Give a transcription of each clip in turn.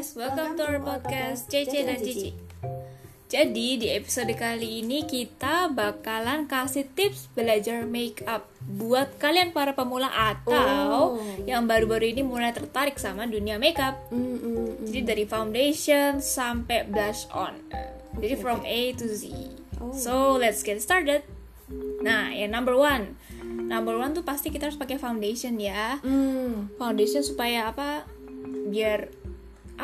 guys, welcome to our podcast Cece dan Cici. Jadi di episode kali ini kita bakalan kasih tips belajar make up buat kalian para pemula atau Oh. yang baru-baru ini mulai tertarik sama dunia makeup. Mm, mm, mm. Jadi dari foundation sampai blush on. Jadi Oke, from A to Z. Oh. So let's get started. Nah, yang number one, number one tuh pasti kita harus pakai foundation ya. Mm. Foundation supaya apa? Biar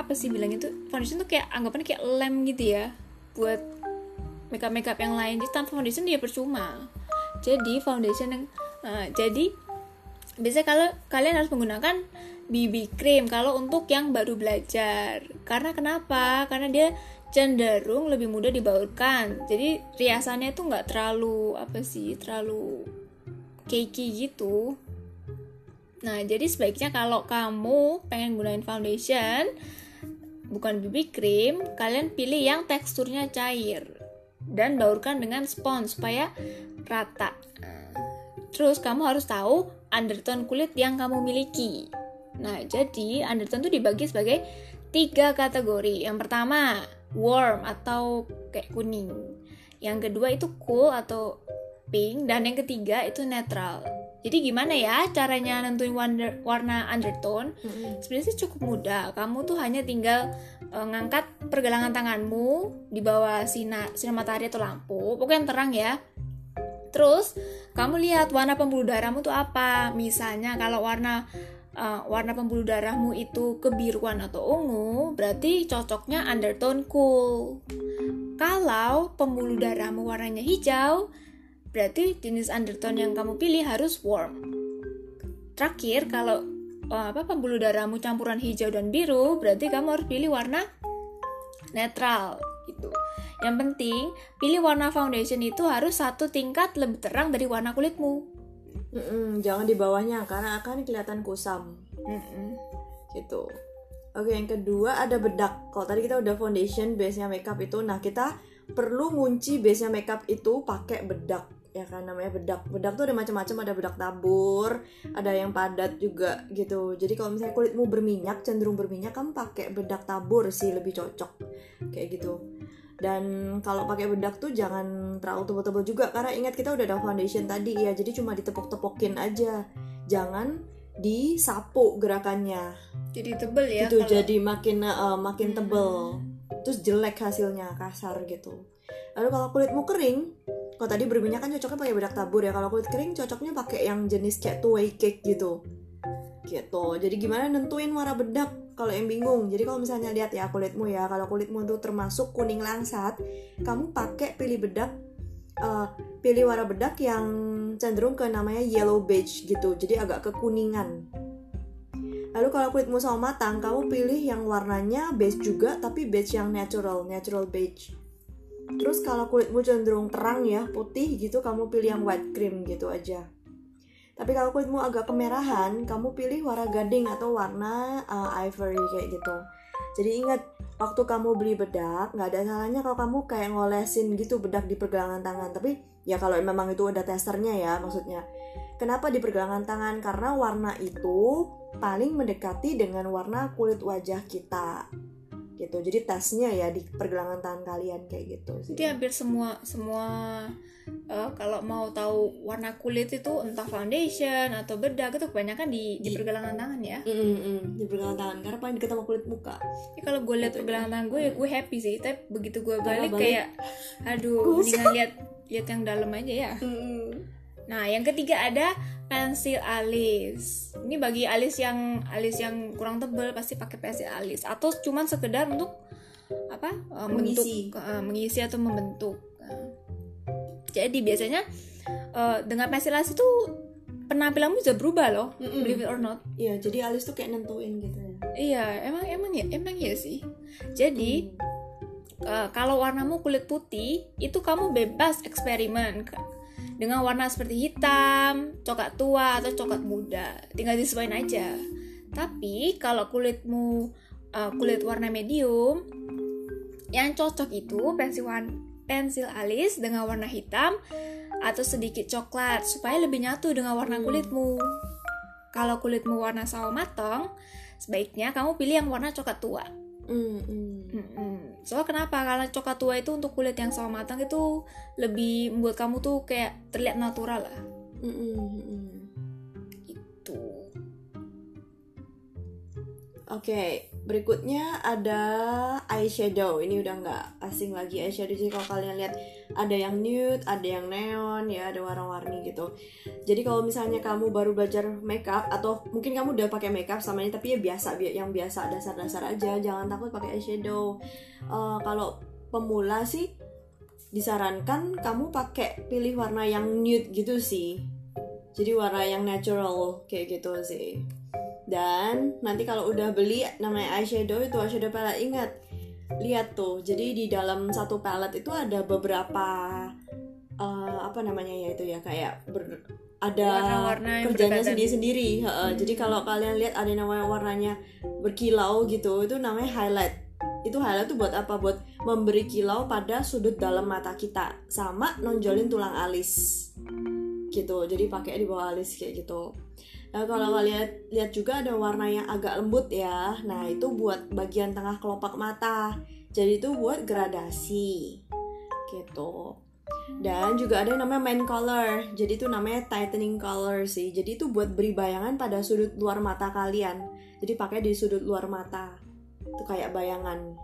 apa sih bilangnya tuh? Foundation tuh kayak anggapannya kayak lem gitu ya, buat makeup makeup yang lain. Jadi tanpa foundation dia percuma. Jadi foundation yang eh, jadi biasanya kalau kalian harus menggunakan BB cream kalau untuk yang baru belajar. Karena kenapa? Karena dia cenderung lebih mudah dibaurkan. Jadi riasannya tuh nggak terlalu apa sih? Terlalu cakey gitu. Nah, jadi sebaiknya kalau kamu pengen gunain foundation bukan BB cream, kalian pilih yang teksturnya cair dan baurkan dengan spons supaya rata. Terus kamu harus tahu undertone kulit yang kamu miliki. Nah, jadi undertone itu dibagi sebagai tiga kategori. Yang pertama, warm atau kayak kuning. Yang kedua itu cool atau pink dan yang ketiga itu netral. Jadi gimana ya caranya nentuin warna, warna undertone? Mm. Sebenarnya sih cukup mudah. Kamu tuh hanya tinggal eh, ngangkat pergelangan tanganmu di bawah sinar sinar matahari atau lampu, pokoknya yang terang ya. Terus kamu lihat warna pembuluh darahmu tuh apa. Misalnya kalau warna eh, warna pembuluh darahmu itu kebiruan atau ungu, berarti cocoknya undertone cool. Kalau pembuluh darahmu warnanya hijau, berarti jenis undertone yang kamu pilih harus warm. Terakhir, kalau eh, apa pembuluh darahmu campuran hijau dan biru, berarti kamu harus pilih warna netral gitu. Yang penting, pilih warna foundation itu harus satu tingkat lebih terang dari warna kulitmu. Mm-mm, Jangan di bawahnya karena akan kelihatan kusam Mm-mm. gitu. Oke, yang kedua ada bedak. Kalau tadi kita udah foundation, base-nya makeup itu, nah kita perlu ngunci base-nya makeup itu pakai bedak ya kan namanya bedak. Bedak tuh ada macam-macam, ada bedak tabur, ada yang padat juga gitu. Jadi kalau misalnya kulitmu berminyak, cenderung berminyak, kamu pakai bedak tabur sih lebih cocok kayak gitu. Dan kalau pakai bedak tuh jangan terlalu tebal-tebal juga karena ingat kita udah ada foundation tadi ya, jadi cuma ditepok-tepokin aja. Jangan disapu gerakannya Jadi tebel ya. gitu kalau- jadi makin uh, makin Hmm. tebel terus jelek hasilnya kasar gitu lalu kalau kulitmu kering kalau tadi berminyak kan cocoknya pakai bedak tabur ya. Kalau kulit kering cocoknya pakai yang jenis kayak two way cake gitu. Gitu. Jadi gimana nentuin warna bedak kalau yang bingung? Jadi kalau misalnya lihat ya kulitmu ya kalau kulitmu itu termasuk kuning langsat kamu pakai pilih bedak uh, pilih warna bedak yang cenderung ke namanya yellow beige gitu. Jadi agak kekuningan. Lalu kalau kulitmu sama matang, kamu pilih yang warnanya beige juga tapi beige yang natural, natural beige. Terus kalau kulitmu cenderung terang ya, putih gitu, kamu pilih yang white cream gitu aja. Tapi kalau kulitmu agak kemerahan, kamu pilih warna gading atau warna uh, ivory kayak gitu. Jadi ingat, waktu kamu beli bedak, nggak ada salahnya kalau kamu kayak ngolesin gitu bedak di pergelangan tangan. Tapi ya kalau memang itu ada testernya ya maksudnya. Kenapa di pergelangan tangan? Karena warna itu paling mendekati dengan warna kulit wajah kita. Gitu. Jadi tesnya ya di pergelangan tangan kalian kayak gitu sih. Jadi hampir semua semua eh, kalau mau tahu warna kulit itu entah foundation atau bedak itu kebanyakan di di Di- pergelangan tangan ya. Mm, mm, mm. di pergelangan tangan karena paling sama kulit muka. Ya, kalau gue lihat pergelangan tangan gue ya gue happy sih. Tapi begitu gue balik, balik. kayak aduh mendingan lihat lihat yang dalam aja ya. Nah, yang ketiga ada pensil alis. Ini bagi alis yang alis yang kurang tebal pasti pakai pensil alis atau cuman sekedar untuk apa? eh, Mengisi. membentuk, eh, mengisi atau membentuk. Jadi biasanya eh, dengan pensil alis itu penampilanmu bisa berubah loh, Mm-mm. believe it or not. Iya, jadi alis tuh kayak nentuin gitu ya. Iya, emang emang ya, emang ya sih. Jadi eh, kalau warnamu kulit putih, itu kamu bebas eksperimen. Dengan warna seperti hitam, coklat tua atau coklat muda. Tinggal disesuaikan aja. Tapi kalau kulitmu eh, kulit warna medium, yang cocok itu pensil pensil alis dengan warna hitam atau sedikit coklat supaya lebih nyatu dengan warna Hmm. kulitmu. Kalau kulitmu warna sawo matang, sebaiknya kamu pilih yang warna coklat tua. Mm, mm. Soalnya kenapa? Karena coklat tua itu untuk kulit yang sawo matang itu lebih membuat kamu tuh kayak terlihat natural lah. Mm, mm. Itu. Oke, berikutnya ada eyeshadow. Ini udah nggak asing lagi eyeshadow. Jadi kalau kalian lihat ada yang nude, ada yang neon, ya ada warna-warni gitu. Jadi kalau misalnya kamu baru belajar makeup atau mungkin kamu udah pakai makeup sama ini tapi ya biasa, bi- yang biasa dasar-dasar aja. Jangan takut pakai eyeshadow. Eh, kalau pemula sih disarankan kamu pakai pilih warna yang nude gitu sih. Jadi warna yang natural kayak gitu sih. Dan nanti kalau udah beli namanya eyeshadow itu eyeshadow palette ingat lihat tuh. Jadi di dalam satu palette itu ada beberapa eh, apa namanya ya itu ya kayak ber- ada Warna-warna kerjanya sendiri-sendiri. Heeh. Jadi kalau kalian lihat ada namanya warnanya berkilau gitu itu namanya highlight. Itu highlight tuh buat apa? Buat memberi kilau pada sudut dalam mata kita sama nonjolin tulang alis gitu jadi pakai di bawah alis kayak gitu nah kalau kalian lihat juga ada warna yang agak lembut ya. Nah itu buat bagian tengah kelopak mata. Jadi itu buat gradasi. Gitu. Dan juga ada yang namanya main color. Jadi itu namanya tightening color sih. Jadi itu buat beri bayangan pada sudut luar mata kalian. Jadi pakai di sudut luar mata. Itu kayak bayangan.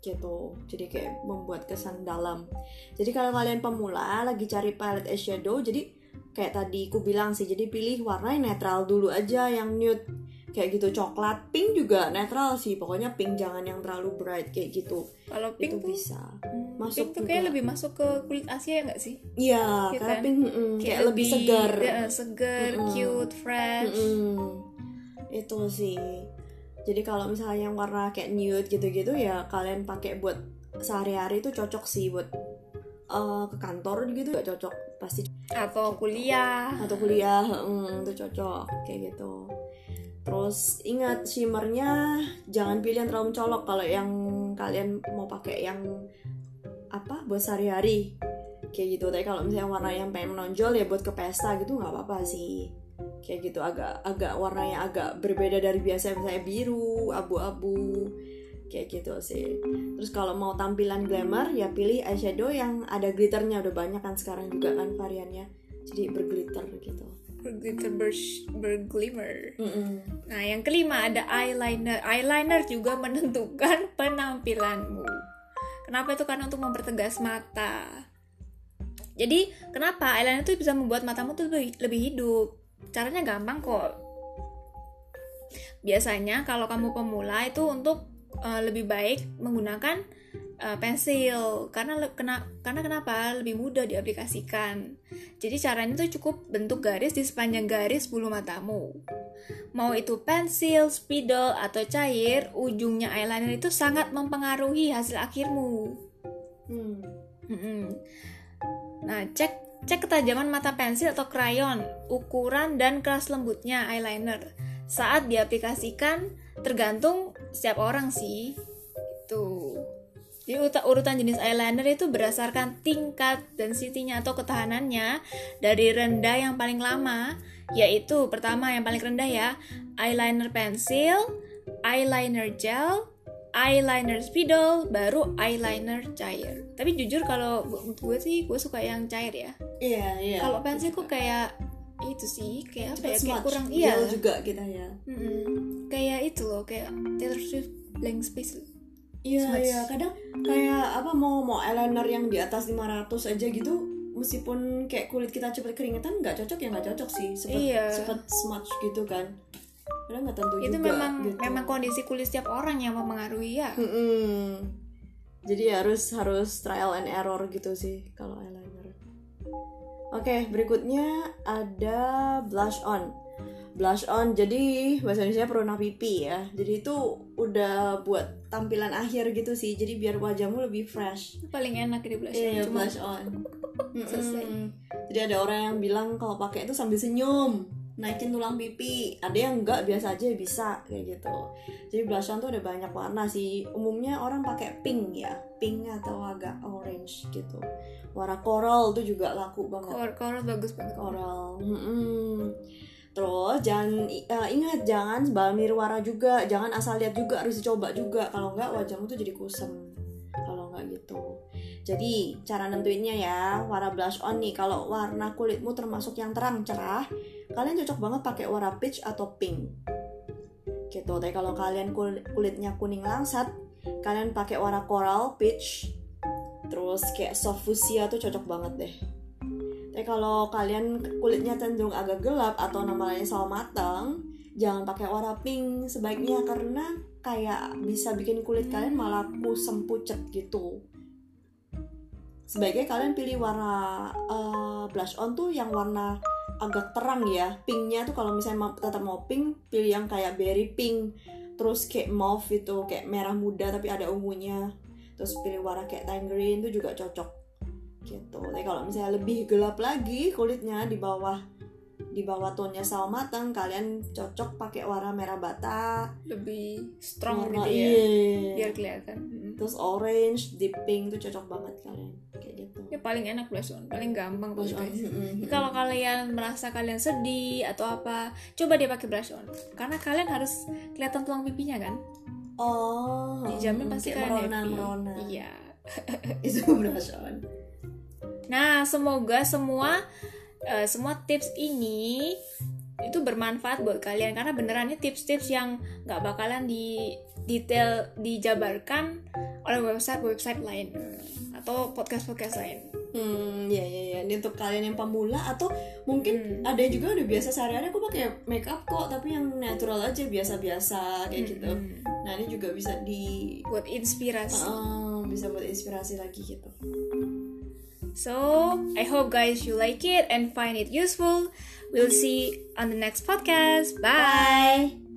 Gitu. Jadi kayak membuat kesan dalam. Jadi kalau kalian pemula lagi cari palette eyeshadow jadi kayak tadi aku bilang sih jadi pilih warna yang netral dulu aja yang nude kayak gitu coklat pink juga netral sih pokoknya pink jangan yang terlalu bright kayak gitu Kalau itu pink tuh, bisa hmm, masuk pink tuh kayak lebih masuk ke kulit Asia nggak sih? iya Iya karena kan? pink mm, kayak, lebih segar ya, segar, Mm-mm. cute, fresh. Mm-mm. itu sih jadi kalau misalnya yang warna kayak nude gitu-gitu ya kalian pakai buat sehari-hari itu cocok sih buat eh, ke kantor gitu gak cocok. Pasti Atau kuliah. atau kuliah mm, itu cocok kayak gitu. Terus ingat shimmernya jangan pilih yang terlalu mencolok. Kalau yang kalian mau pakai yang apa buat sehari-hari kayak gitu. Tapi kalau misalnya warna yang pengen menonjol ya buat ke pesta gitu nggak apa-apa sih. Kayak gitu agak agak warnanya agak berbeda dari biasa. Misalnya biru abu-abu kayak gitu sih terus kalau mau tampilan glamour ya pilih eyeshadow yang ada glitternya udah banyak kan sekarang juga kan variannya jadi berglitter gitu Berglitter ber- berglimmer. Mm-mm. Nah, yang kelima ada eyeliner. Eyeliner juga menentukan penampilanmu. Kenapa itu? Karena untuk mempertegas mata. Jadi, kenapa eyeliner itu bisa membuat matamu tuh lebih, lebih hidup? Caranya gampang kok. Biasanya kalau kamu pemula itu untuk eh, lebih baik menggunakan eh, pensil karena le- kena karena kenapa lebih mudah diaplikasikan. Jadi caranya tuh cukup bentuk garis di sepanjang garis bulu matamu. Mau itu pensil, spidol, atau cair, ujungnya eyeliner itu sangat mempengaruhi hasil akhirmu. Hmm. Nah, cek cek ketajaman mata pensil atau krayon, ukuran dan keras lembutnya eyeliner. Saat diaplikasikan tergantung setiap orang sih. Itu. Jadi uta- urutan jenis eyeliner itu berdasarkan tingkat density-nya atau ketahanannya dari rendah yang paling lama, yaitu pertama yang paling rendah ya, eyeliner pensil, eyeliner gel, eyeliner spidol, baru eyeliner cair. Tapi jujur kalau gue sih gue suka yang cair ya. iya iya Kalau pensil kok kayak itu sih kayak apa ya kayak kurang iya. juga kita ya Mm-mm. Kayak itu loh kayak Taylor Swift blank space. iya Smudge. iya kadang kayak apa mau mau eyeliner yang di atas 500 aja gitu meskipun kayak kulit kita cepet keringetan nggak cocok ya nggak cocok sih cepet Iya. cepet smudge gitu kan kadang nggak tentu Itu juga memang gitu. memang kondisi kulit setiap orang yang mempengaruhi ya. Mm-mm. Jadi harus harus trial and error gitu sih kalau eyeliner. Oke, berikutnya ada blush on. Blush on, jadi bahasa Indonesia perona pipi ya. Jadi itu udah buat tampilan akhir gitu sih. Jadi biar wajahmu lebih fresh. Paling enak di blush. Iya, Cuma blush on. Mm-mm. Selesai. Jadi ada orang yang bilang kalau pakai itu sambil senyum, naikin tulang pipi. Ada yang enggak biasa aja bisa kayak gitu. Jadi blush on tuh ada banyak warna sih. Umumnya orang pakai pink ya, pink atau agak orange gitu. Warna coral tuh juga laku banget. Kor coral bagus banget. Coral. Mm-mm. Terus jangan eh, ingat jangan balmir warna juga jangan asal lihat juga harus dicoba juga kalau enggak wajahmu tuh jadi kusem kalau enggak gitu jadi cara nentuinnya ya warna blush on nih. Kalau warna kulitmu termasuk yang terang cerah kalian cocok banget pakai warna peach atau pink. Gitu. Tapi kalau kalian kul- kulitnya kuning langsat kalian pakai warna coral peach terus kayak soft fuchsia tuh cocok banget deh. Tapi kalau kalian kulitnya cenderung agak gelap atau namanya sawo matang jangan pakai warna pink sebaiknya karena kayak bisa bikin kulit kalian malah kusem pucet gitu sebaiknya kalian pilih warna eh, blush on tuh yang warna agak terang ya. Pinknya tuh kalau misalnya mau, tetap mau pink pilih yang kayak berry pink. Terus kayak mauve itu kayak merah muda tapi ada ungunya. Terus pilih warna kayak tangerine itu juga cocok. Gitu. Tapi kalau misalnya lebih gelap lagi kulitnya di bawah di bawah tonnya sawo matang kalian cocok pakai warna merah bata. Lebih strong warna gitu ya? iya. biar kelihatan. Mm. terus orange deep pink tuh cocok banget kalian ya paling enak blush on paling gampang Blush on, mm-mm. kalau kalian merasa kalian sedih atau apa coba dia pakai blush on. Karena kalian harus kelihatan tulang pipinya kan? Oh dijamin pasti kalian merona happy. merona iya. Itu blush on. Nah, semoga semua eh, semua tips ini itu bermanfaat buat kalian. Karena beneran ini tips-tips yang nggak bakalan di detail dijabarkan oleh website-website lain atau podcast-podcast lain. Hmm, ya ya ya. Ini untuk kalian yang pemula atau mungkin ada yang juga udah biasa sehari-hari aku pakai makeup kok, tapi yang natural aja biasa-biasa kayak gitu. Hmm. Nah ini juga bisa di Buat inspirasi. uh, bisa buat inspirasi lagi gitu. So, I hope guys you like it and find it useful. We'll see on the next podcast. Bye. Bye.